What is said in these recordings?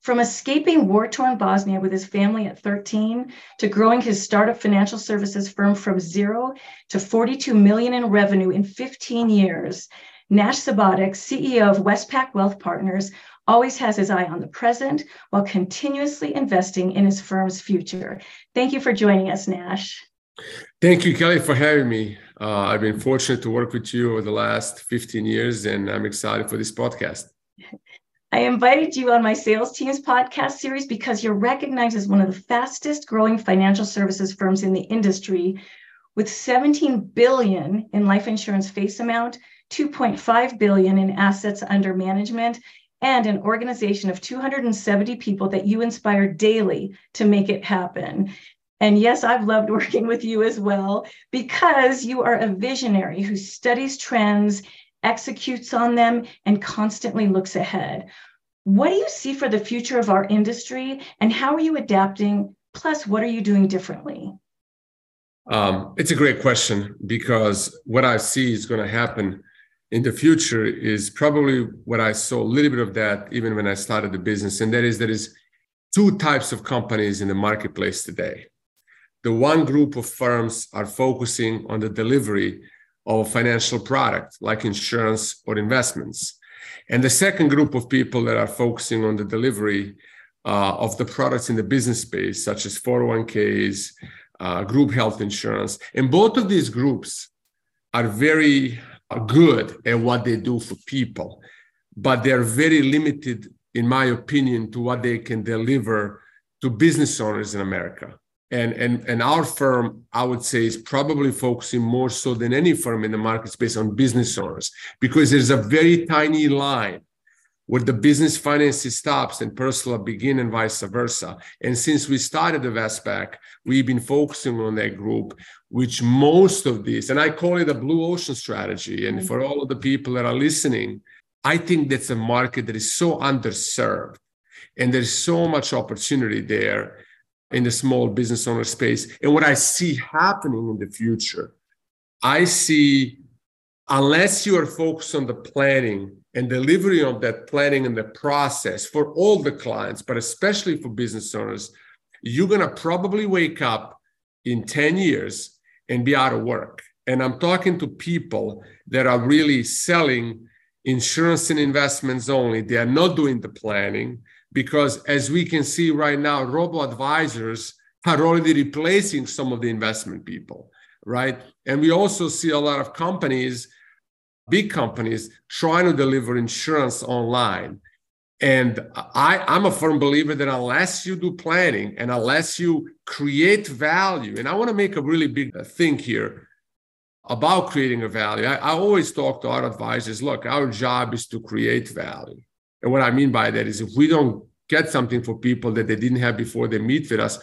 From escaping war torn Bosnia with his family at 13 to growing his startup financial services firm from zero to 42 million in revenue in 15 years, Nash Subotic, CEO of Westpac Wealth Partners, always has his eye on the present while continuously investing in his firm's future. Thank you for joining us, Nash. Thank you, Kelly, for having me. Uh, I've been fortunate to work with you over the last 15 years, and I'm excited for this podcast. I invited you on my sales team's podcast series because you're recognized as one of the fastest growing financial services firms in the industry with 17 billion in life insurance face amount, 2.5 billion in assets under management, and an organization of 270 people that you inspire daily to make it happen. And yes, I've loved working with you as well because you are a visionary who studies trends executes on them, and constantly looks ahead. What do you see for the future of our industry, and how are you adapting? Plus, what are you doing differently? Um, it's a great question because what I see is going to happen in the future is probably what I saw a little bit of that even when I started the business, and that is there is two types of companies in the marketplace today. The one group of firms are focusing on the delivery of financial product like insurance or investments. And the second group of people that are focusing on the delivery uh, of the products in the business space, such as 401ks, uh, group health insurance. And both of these groups are very uh, good at what they do for people, but they're very limited, in my opinion, to what they can deliver to business owners in America and and and our firm i would say is probably focusing more so than any firm in the market space on business owners because there's a very tiny line where the business finances stops and personal begin and vice versa. And since we started the Westpac we've been focusing on that group which most of these and i call it a blue ocean strategy. And mm-hmm. for all of the people that are listening i think that's a market that is so underserved and there's so much opportunity there in the small business owner space. And what I see happening in the future, I see unless you are focused on the planning and delivery of that planning and the process for all the clients, but especially for business owners, you're going to probably wake up in 10 years and be out of work. And I'm talking to people that are really selling insurance and investments only. They are not doing the planning because as we can see right now, robo advisors are already replacing some of the investment people, right? And we also see a lot of companies, big companies, trying to deliver insurance online. And I, I'm a firm believer that unless you do planning and unless you create value, and I want to make a really big thing here about creating a value. I, I always talk to our advisors look, our job is to create value. And what I mean by that is if we don't get something for people that they didn't have before they meet with us,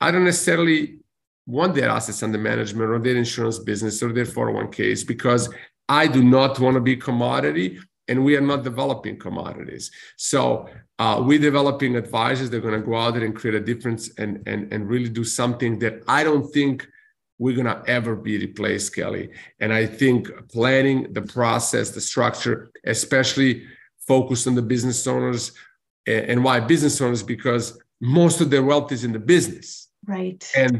I don't necessarily want their assets under management or their insurance business or their 401ks because I do not want to be commodity and we are not developing commodities. So uh, we're developing advisors. They're going to go out there and create a difference and, and, and really do something that I don't think we're going to ever be replaced, Kelly. And I think planning the process, the structure, especially focused on the business owners. And why business owners? Because most of their wealth is in the business. Right. And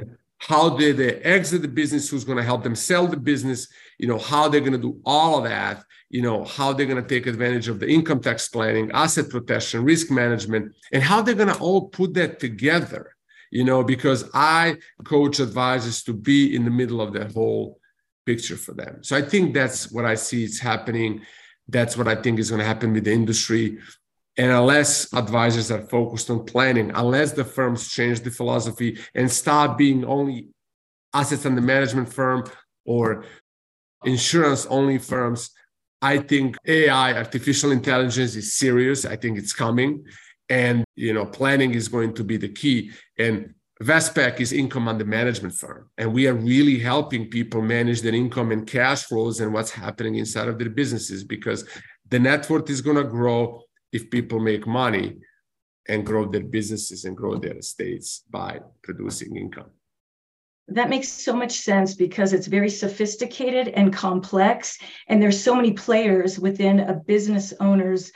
how do they exit the business? Who's going to help them sell the business? You know, how they're going to do all of that. You know, how they're going to take advantage of the income tax planning, asset protection, risk management, and how they're going to all put that together. You know, because I coach advisors to be in the middle of the whole picture for them. So I think that's what I see is happening that's what I think is going to happen with the industry. And unless advisors are focused on planning, unless the firms change the philosophy and stop being only assets under management firm or insurance only firms, I think AI, artificial intelligence, is serious. I think it's coming, and you know, planning is going to be the key. And Westpac is income under management firm, and we are really helping people manage their income and cash flows and what's happening inside of their businesses because the net worth is going to grow if people make money and grow their businesses and grow their estates by producing income. That makes so much sense because it's very sophisticated and complex, and there's so many players within a business owner's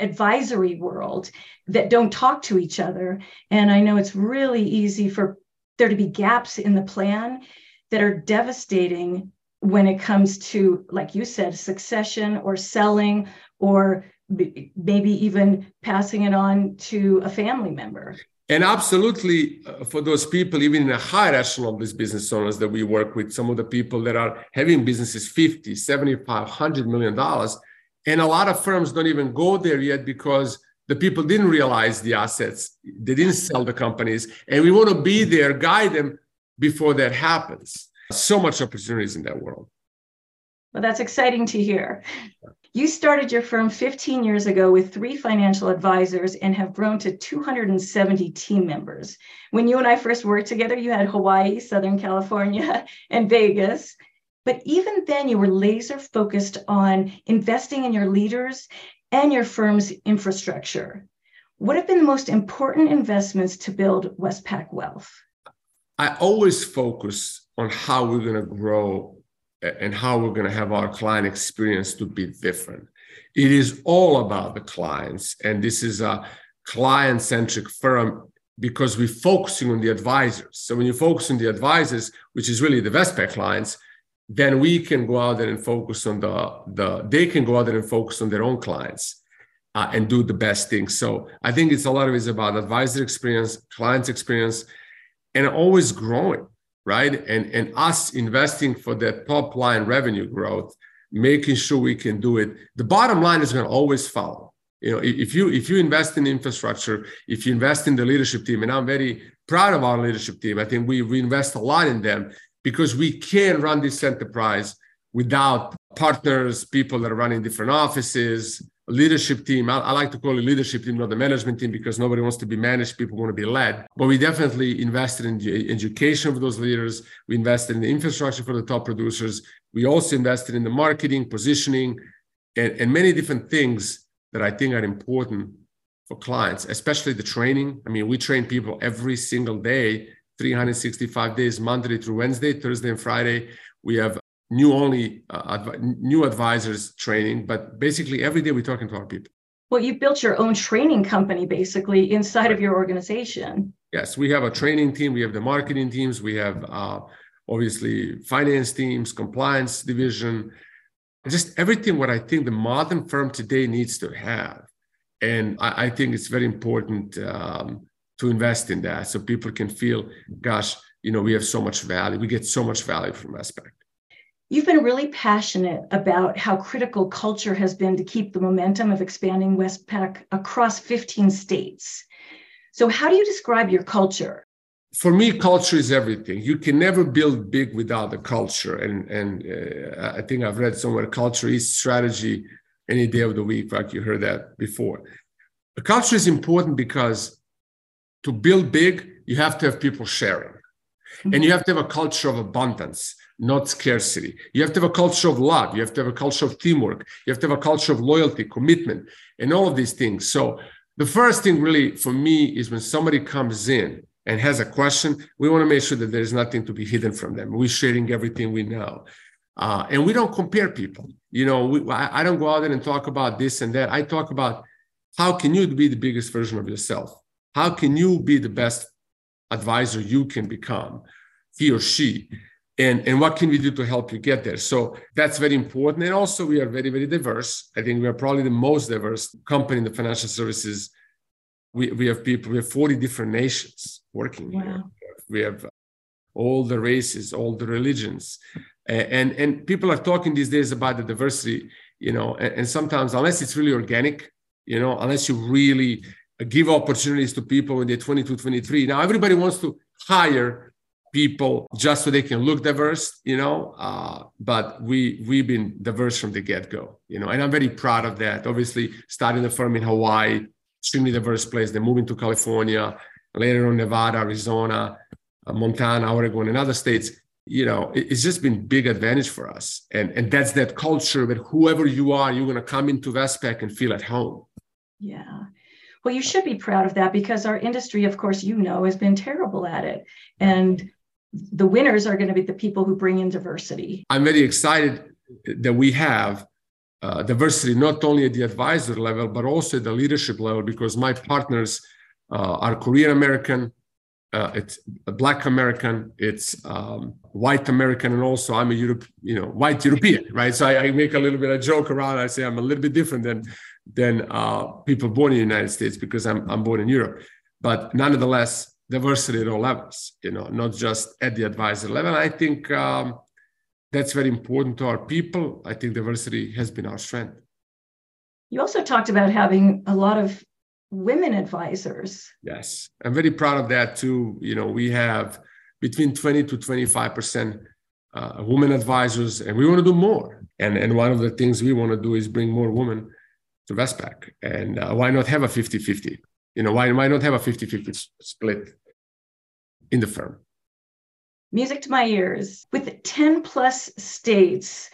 advisory world that don't talk to each other. And I know it's really easy for there to be gaps in the plan that are devastating when it comes to, like you said, succession or selling or maybe even passing it on to a family member. And absolutely, uh, for those people, even in a high echelon of these business owners that we work with, some of the people that are having businesses 50, 75, 100 million dollars. And a lot of firms don't even go there yet because the people didn't realize the assets, they didn't sell the companies. And we want to be there, guide them before that happens. So much opportunities in that world. Well, that's exciting to hear. You started your firm 15 years ago with three financial advisors and have grown to 270 team members. When you and I first worked together, you had Hawaii, Southern California, and Vegas. But even then, you were laser focused on investing in your leaders and your firm's infrastructure. What have been the most important investments to build Westpac Wealth? I always focus on how we're going to grow and how we're going to have our client experience to be different. It is all about the clients. And this is a client centric firm because we're focusing on the advisors. So when you focus on the advisors, which is really the Westpac clients, then we can go out there and focus on the, the they can go out there and focus on their own clients uh, and do the best things. So I think it's a lot of it's about advisor experience, clients experience, and always growing right? And, and us investing for that top line revenue growth, making sure we can do it. The bottom line is going to always follow. You know, if you if you invest in infrastructure, if you invest in the leadership team, and I'm very proud of our leadership team. I think we, we invest a lot in them because we can run this enterprise without partners, people that are running different offices, leadership team. I, I, like to call it leadership team, not the management team, because nobody wants to be managed. People want to be led. But we definitely invested in the education of those leaders. We invested in the infrastructure for the top producers. We also invested in the marketing, positioning, and, and many different things that I think are important for clients, especially the training. I mean, we train people every single day, 365 days, Monday through Wednesday, Thursday and Friday. We have new only uh, adv- new advisors training, but basically every day we're talking to our people. Well, you've built your own training company basically inside of your organization. Yes, we have a training team. We have the marketing teams. We have uh, obviously finance teams, compliance division, just everything what I think the modern firm today needs to have. And I, I think it's very important um, to invest in that so people can feel, gosh, you know, we have so much value. We get so much value from Westpac. You've been really passionate about how critical culture has been to keep the momentum of expanding Westpac across 15 states. So, how do you describe your culture? For me, culture is everything. You can never build big without the culture. And, and uh, I think I've read somewhere culture is strategy any day of the week, like you heard that before. Culture is important because to build big, you have to have people sharing. Mm-hmm. And you have to have a culture of abundance not scarcity. You have to have a culture of love. You have to have a culture of teamwork. You have to have a culture of loyalty, commitment, and all of these things. So, the first thing really for me is when somebody comes in and has a question, we want to make sure that there's nothing to be hidden from them. We're sharing everything we know. Uh, and we don't compare people. You know, we, I, I don't go out there and talk about this and that. I talk about how can you be the biggest version of yourself? How can you be the best advisor you can become, he or she? and, and what can we do to help you get there? So that's very important. And also we are very very diverse. I think we are probably the most diverse company in the financial services. We, we have people we have 40 different nations working wow. here we have all the races all the religions. And and people are talking these days about the diversity you know and, and sometimes unless it's really organic you know unless you really give opportunities to people when they're 22 23 now everybody wants to hire people just so they can look diverse you know uh, but we we've been diverse from the get-go you know and i'm very proud of that. Obviously starting the firm in hawaii extremely diverse place. Then moving to california later on nevada arizona uh, montana oregon and other states. You know it's just been big advantage for us. And and that's that culture that whoever you are you're going to come into Westpac and feel at home. Yeah well you should be proud of that because our industry of course you know has been terrible at it and the winners are going to be the people who bring in diversity. I'm very excited that we have uh, diversity not only at the advisor level but also at the leadership level because my partners uh, are Korean American, uh, it's Black American, it's um, white American, and also I'm a Europe, you know, white European, right? So I, I, make a little bit of joke around. I say I'm a little bit different than than uh, people born in the United States because I'm I'm born in Europe, but nonetheless diversity at all levels, you know, not just at the advisor level. I think um, that's very important to our people. I think diversity has been our strength. You also talked about having a lot of women advisors. Yes, I'm very proud of that too. You know, we have between 20 to 25 percent uh, women advisors, and we want to do more. And and one of the things we want to do is bring more women to Westpac. And uh, why not have a 50-50? You know, why why not have a 50-50 split in the firm? Music to my ears. With 10 plus states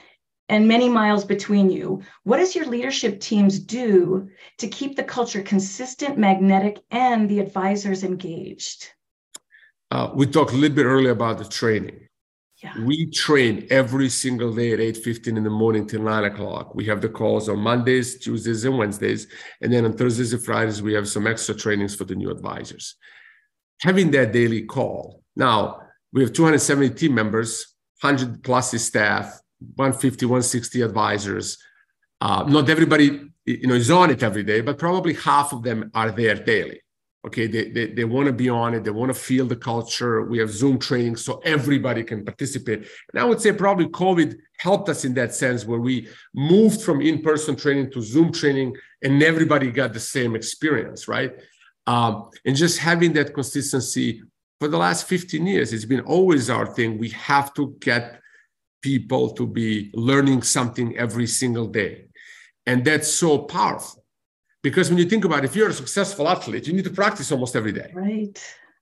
and many miles between you. What does your leadership teams do to keep the culture consistent, magnetic, and the advisors engaged? Uh, we talked a little bit earlier about the training. Yeah. We train every single day at 8.15 in the morning till 9 o'clock. We have the calls on Mondays, Tuesdays, and Wednesdays. And then on Thursdays and Fridays, we have some extra trainings for the new advisors. Having that daily call. Now, we have 270 team members, 100 plus staff, 150, 160 advisors. Uh, not everybody you know is on it every day, but probably half of them are there daily. Okay, they, they, they want to be on it. They want to feel the culture. We have Zoom training so everybody can participate. And I would say probably COVID helped us in that sense where we moved from in-person training to Zoom training and everybody got the same experience, right? Um, and just having that consistency for the last 15 years, it's been always our thing. We have to get people to be learning something every single day. And that's so powerful. Because when you think about it, if you're a successful athlete, you need to practice almost every day. Right.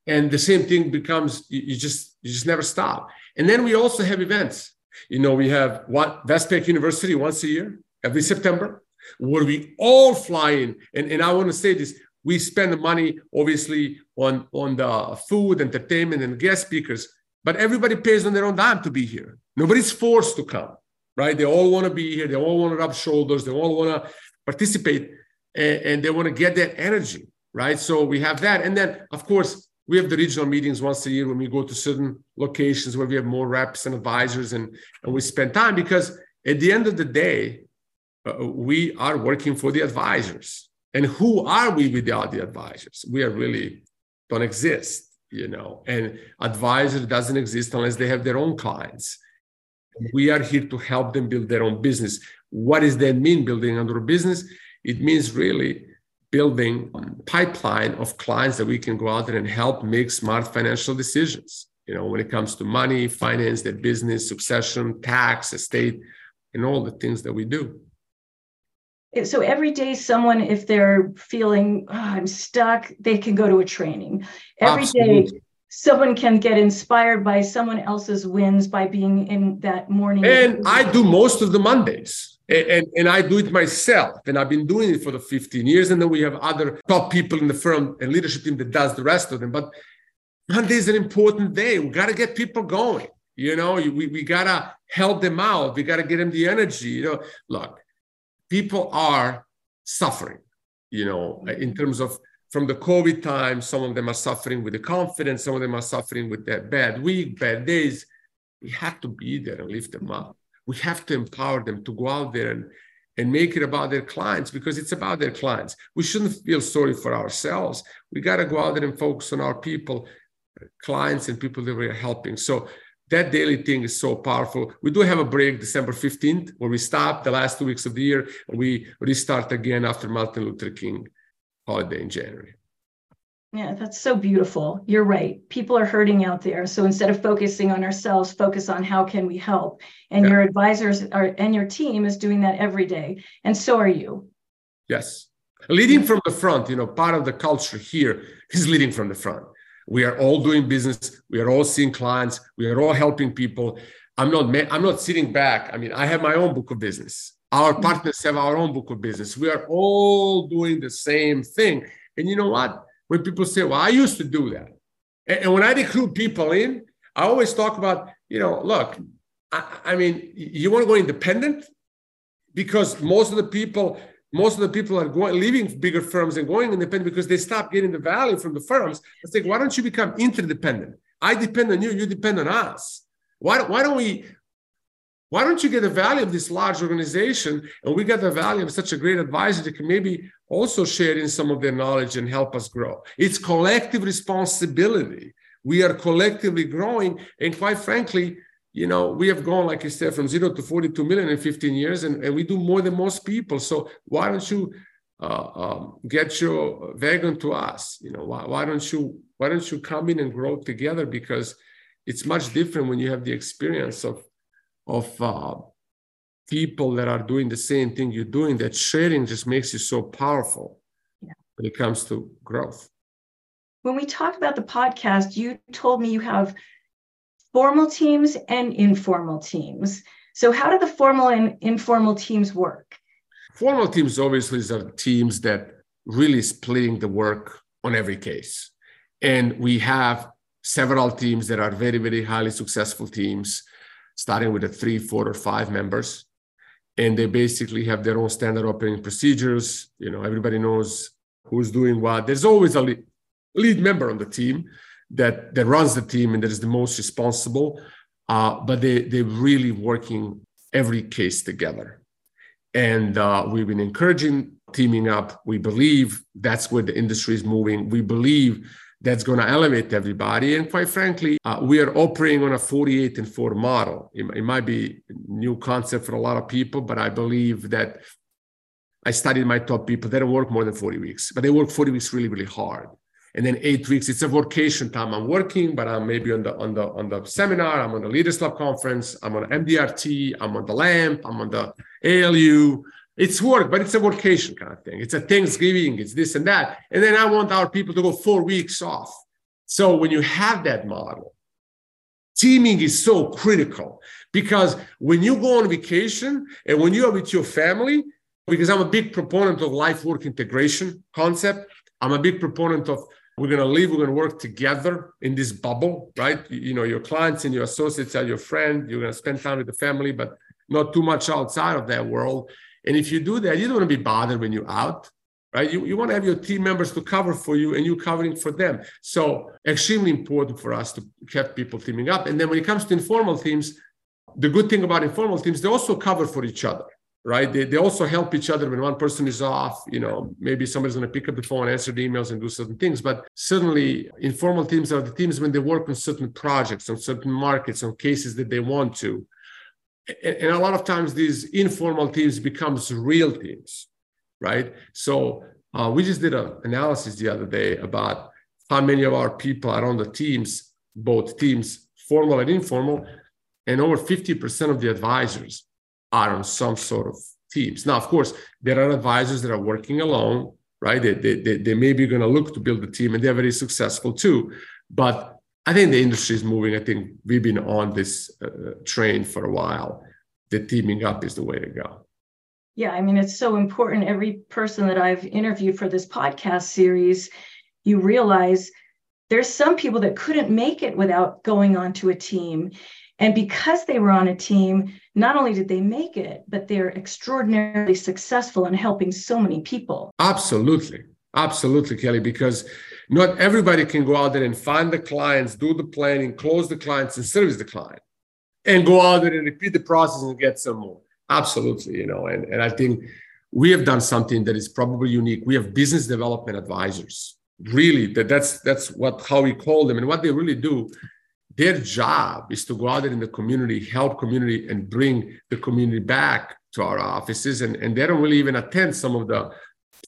And the same thing becomes you, just you just never stop. And then we also have events. You know, we have what Westpac University once a year, every September, where we all fly in. And, and I want to say this, we spend the money obviously on, on the food, entertainment, and guest speakers but everybody pays on their own dime to be here. Nobody's forced to come, right? They all want to be here. They all want to rub shoulders. They all want to participate and, and they want to get that energy, right? So we have that. And then, of course, we have the regional meetings once a year when we go to certain locations where we have more reps and advisors and, and we spend time because at the end of the day, uh, we are working for the advisors. And who are we without the advisors? We are really don't exist you know and advisor doesn't exist unless they have their own clients we are here to help them build their own business what does that mean building another business it means really building a pipeline of clients that we can go out there and help make smart financial decisions. You know when it comes to money finance their business succession tax estate and all the things that we do. So every day someone if they're feeling oh, i'm stuck they can go to a training. Every Absolutely. day, someone can get inspired by someone else's wins by being in that morning. And i do most of the mondays and, and, I do it myself. And I've been doing it for the 15 years. And then we have other top people in the firm and leadership team that does the rest of them. But Monday is an important day. We got to get people going. You know, we, we got to help them out. We got to get them the energy. You know, look, people are suffering, you know, in terms of from the COVID time, some of them are suffering with the confidence, some of them are suffering with that bad week, bad days. We have to be there and lift them up. We have to empower them to go out there and, and make it about their clients because it's about their clients. We shouldn't feel sorry for ourselves. We got to go out there and focus on our people, clients, and people that we're helping. So that daily thing is so powerful. We do have a break December 15th where we stop the last two weeks of the year and we restart again after Martin Luther King holiday in January. Yeah, that's so beautiful. You're right. People are hurting out there. So instead of focusing on ourselves, focus on how can we help. And yeah. your advisors are and your team is doing that every day. And so are you. Yes. Leading from the front, you know, part of the culture here is leading from the front. We are all doing business. We are all seeing clients. We are all helping people. I'm not I'm not sitting back. I mean, I have my own book of business. Our mm-hmm. partners have our own book of business. We are all doing the same thing. And you know what? When people say, well, I used to do that. And, when I recruit people in, I always talk about, you know, look, I, I mean, you want to go independent? because most of the people most of the people are going leaving bigger firms and going independent because they stop getting the value from the firms. It's like, why don't you become interdependent? I depend on you, you depend on us. Why, why don't we why don't you get the value of this large organization? And we get the value of such a great advisor that can maybe also share in some of their knowledge and help us grow. It's collective responsibility. We are collectively growing. And quite frankly you know we have gone like you said from zero to 42 million in 15 years and, and we do more than most people. So why don't you uh, um, get your wagon to us? You know why, why don't you why don't you come in and grow together? Because it's much different when you have the experience of of uh, people that are doing the same thing you're doing that sharing just makes you so powerful yeah. when it comes to growth. When we talk about the podcast you told me you have formal teams and informal teams. So how do the formal and informal teams work? Formal teams obviously are teams that really splitting the work on every case. And we have several teams that are very very highly successful teams starting with the three, four, or five members. And they basically have their own standard operating procedures. You know, everybody knows who's doing what. There's always a lead, member on the team that, that runs the team and that is the most responsible. Uh, but they, they're really working every case together. And uh, we've been encouraging teaming up. We believe that's where the industry is moving. We believe that's going to elevate everybody. And quite frankly, uh, we are operating on a 48 and 4 model. It, it, might be a new concept for a lot of people, but I believe that I studied my top people. They don't work more than 40 weeks, but they work 40 weeks really, really hard. And then eight weeks, it's a vacation time. I'm working, but I'm maybe on the on the on the seminar. I'm on the Leaders Lab conference. I'm on MDRT. I'm on the LAMP. I'm on the ALU it's work, but it's a vacation kind of thing. It's a Thanksgiving, it's this and that. And then I want our people to go four weeks off. So when you have that model, teaming is so critical because when you go on vacation and when you are with your family, because I'm a big proponent of life work integration concept, I'm a big proponent of we're going to live, we're going to work together in this bubble, right? You know, your clients and your associates are your friend. You're going to spend time with the family, but not too much outside of that world. And if you do that, you don't want to be bothered when you're out, right? You, you want to have your team members to cover for you and you covering for them. So extremely important for us to have people teaming up. And then when it comes to informal teams, the good thing about informal teams, they also cover for each other, right? They, they also help each other when one person is off, you know, maybe somebody's going to pick up the phone, answer the emails and do certain things. But certainly informal teams are the teams when they work on certain projects, on certain markets, on cases that they want to and a lot of times these informal teams becomes real teams right? So uh, we just did an analysis the other day about how many of our people are on the teams both teams formal and informal and over 50% of the advisors are on some sort of teams. Now of course there are advisors that are working alone right? They, they, they, they may be going to look to build a team and they're very successful too but I think the industry is moving. I think we've been on this uh, train for a while. The teaming up is the way to go. Yeah, I mean, it's so important. Every person that I've interviewed for this podcast series, you realize there's some people that couldn't make it without going onto a team. And because they were on a team, not only did they make it, but they're extraordinarily successful in helping so many people. Absolutely. Absolutely, Kelly, because not everybody can go out there and find the clients, do the planning, close the clients, and service the client, and go out there and repeat the process and get some more. Absolutely, you know, and, and I think we have done something that is probably unique. We have business development advisors. Really, that, that's that's what how we call them, and what they really do. Their job is to go out there in the community, help community, and bring the community back to our offices. And, and they don't really even attend some of the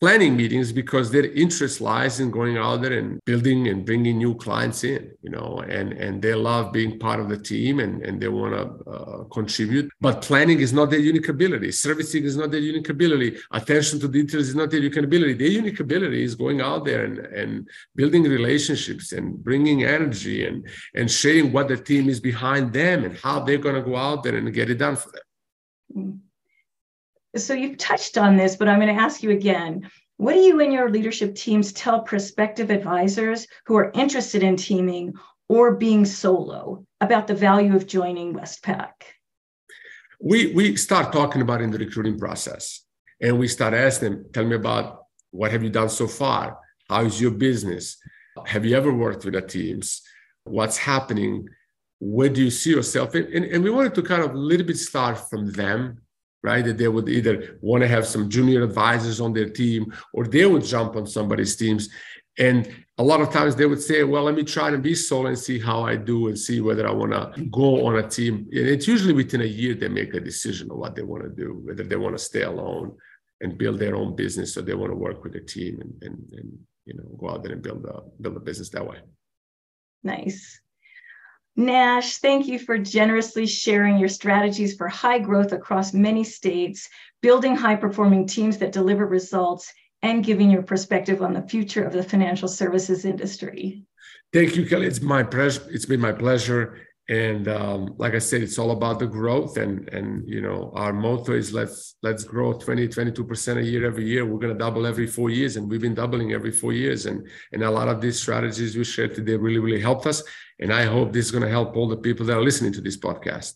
planning meetings because their interest lies in going out there and building and bringing new clients in you know and and they love being part of the team and and they want to uh, contribute. But planning is not their unique ability. Servicing is not their unique ability. Attention to details is not their unique ability. Their unique ability is going out there and and building relationships and bringing energy and and sharing what the team is behind them and how they're going to go out there and get it done for them. Mm-hmm. So you've touched on this, but I'm going to ask you again. What do you and your leadership teams tell prospective advisors who are interested in teaming or being solo about the value of joining Westpac? we we start talking about in the recruiting process, and we start asking them, "Tell me about what have you done so far? How is your business? Have you ever worked with the teams? What's happening? Where do you see yourself?" And, and, and we wanted to kind of a little bit start from them right? That they would either want to have some junior advisors on their team or they would jump on somebody's teams. And a lot of times they would say, well, let me try and be solo and see how I do and see whether I want to go on a team. And it's usually within a year they make a decision of what they want to do, whether they want to stay alone and build their own business or they want to work with a team and, and, and you know go out there and build a build a business that way. Nice. Nash, thank you for generously sharing your strategies for high growth across many states, building high performing teams that deliver results, and giving your perspective on the future of the financial services industry. Thank you, Kelly. It's my pleasure. It's been my pleasure and um, like i said it's all about the growth and and you know our motto is let's let's grow 20 22% a year every year. We're going to double every four years and we've been doubling every four years. And and a lot of these strategies we shared today really really helped us. And i hope this is going to help all the people that are listening to this podcast.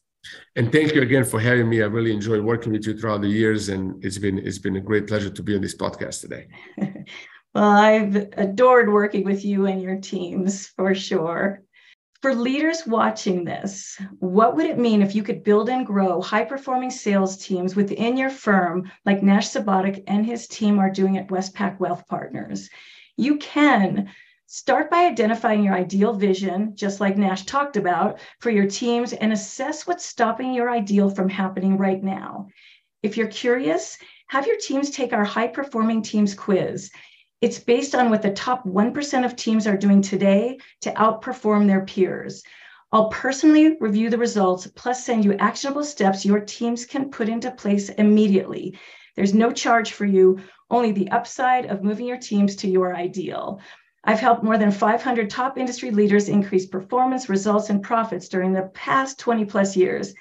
And thank you again for having me. I really enjoyed working with you throughout the years and it's been it's been a great pleasure to be on this podcast today. Well i've adored working with you and your teams for sure for leaders watching this, what would it mean if you could build and grow high performing sales teams within your firm, like Nash Subotic and his team are doing at Westpac Wealth Partners? You can start by identifying your ideal vision, just like Nash talked about, for your teams and assess what's stopping your ideal from happening right now. If you're curious, have your teams take our high performing teams quiz. It's based on what the top 1% of teams are doing today to outperform their peers. I'll personally review the results, plus send you actionable steps your teams can put into place immediately. There's no charge for you, only the upside of moving your teams to your ideal. I've helped more than 500 top industry leaders increase performance, results, and profits during the past 20 plus years.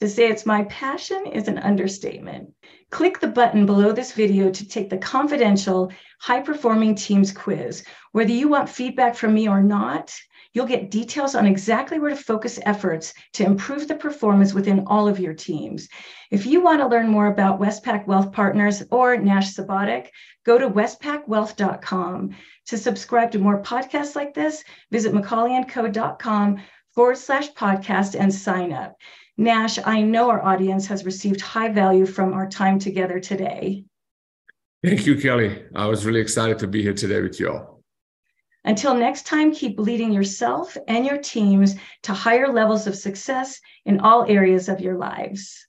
To say it's my passion is an understatement. Click the button below this video to take the confidential high performing teams quiz. Whether you want feedback from me or not, you'll get details on exactly where to focus efforts to improve the performance within all of your teams. If you want to learn more about Westpac Wealth Partners or Nash Subotic, go to westpacwealth.com. To subscribe to more podcasts like this, visit macaulayandco.com forward slash podcast and sign up. Nash, I know our audience has received high value from our time together today. Thank you, Kelly. I was really excited to be here today with you all. Until next time, keep leading yourself and your teams to higher levels of success in all areas of your lives.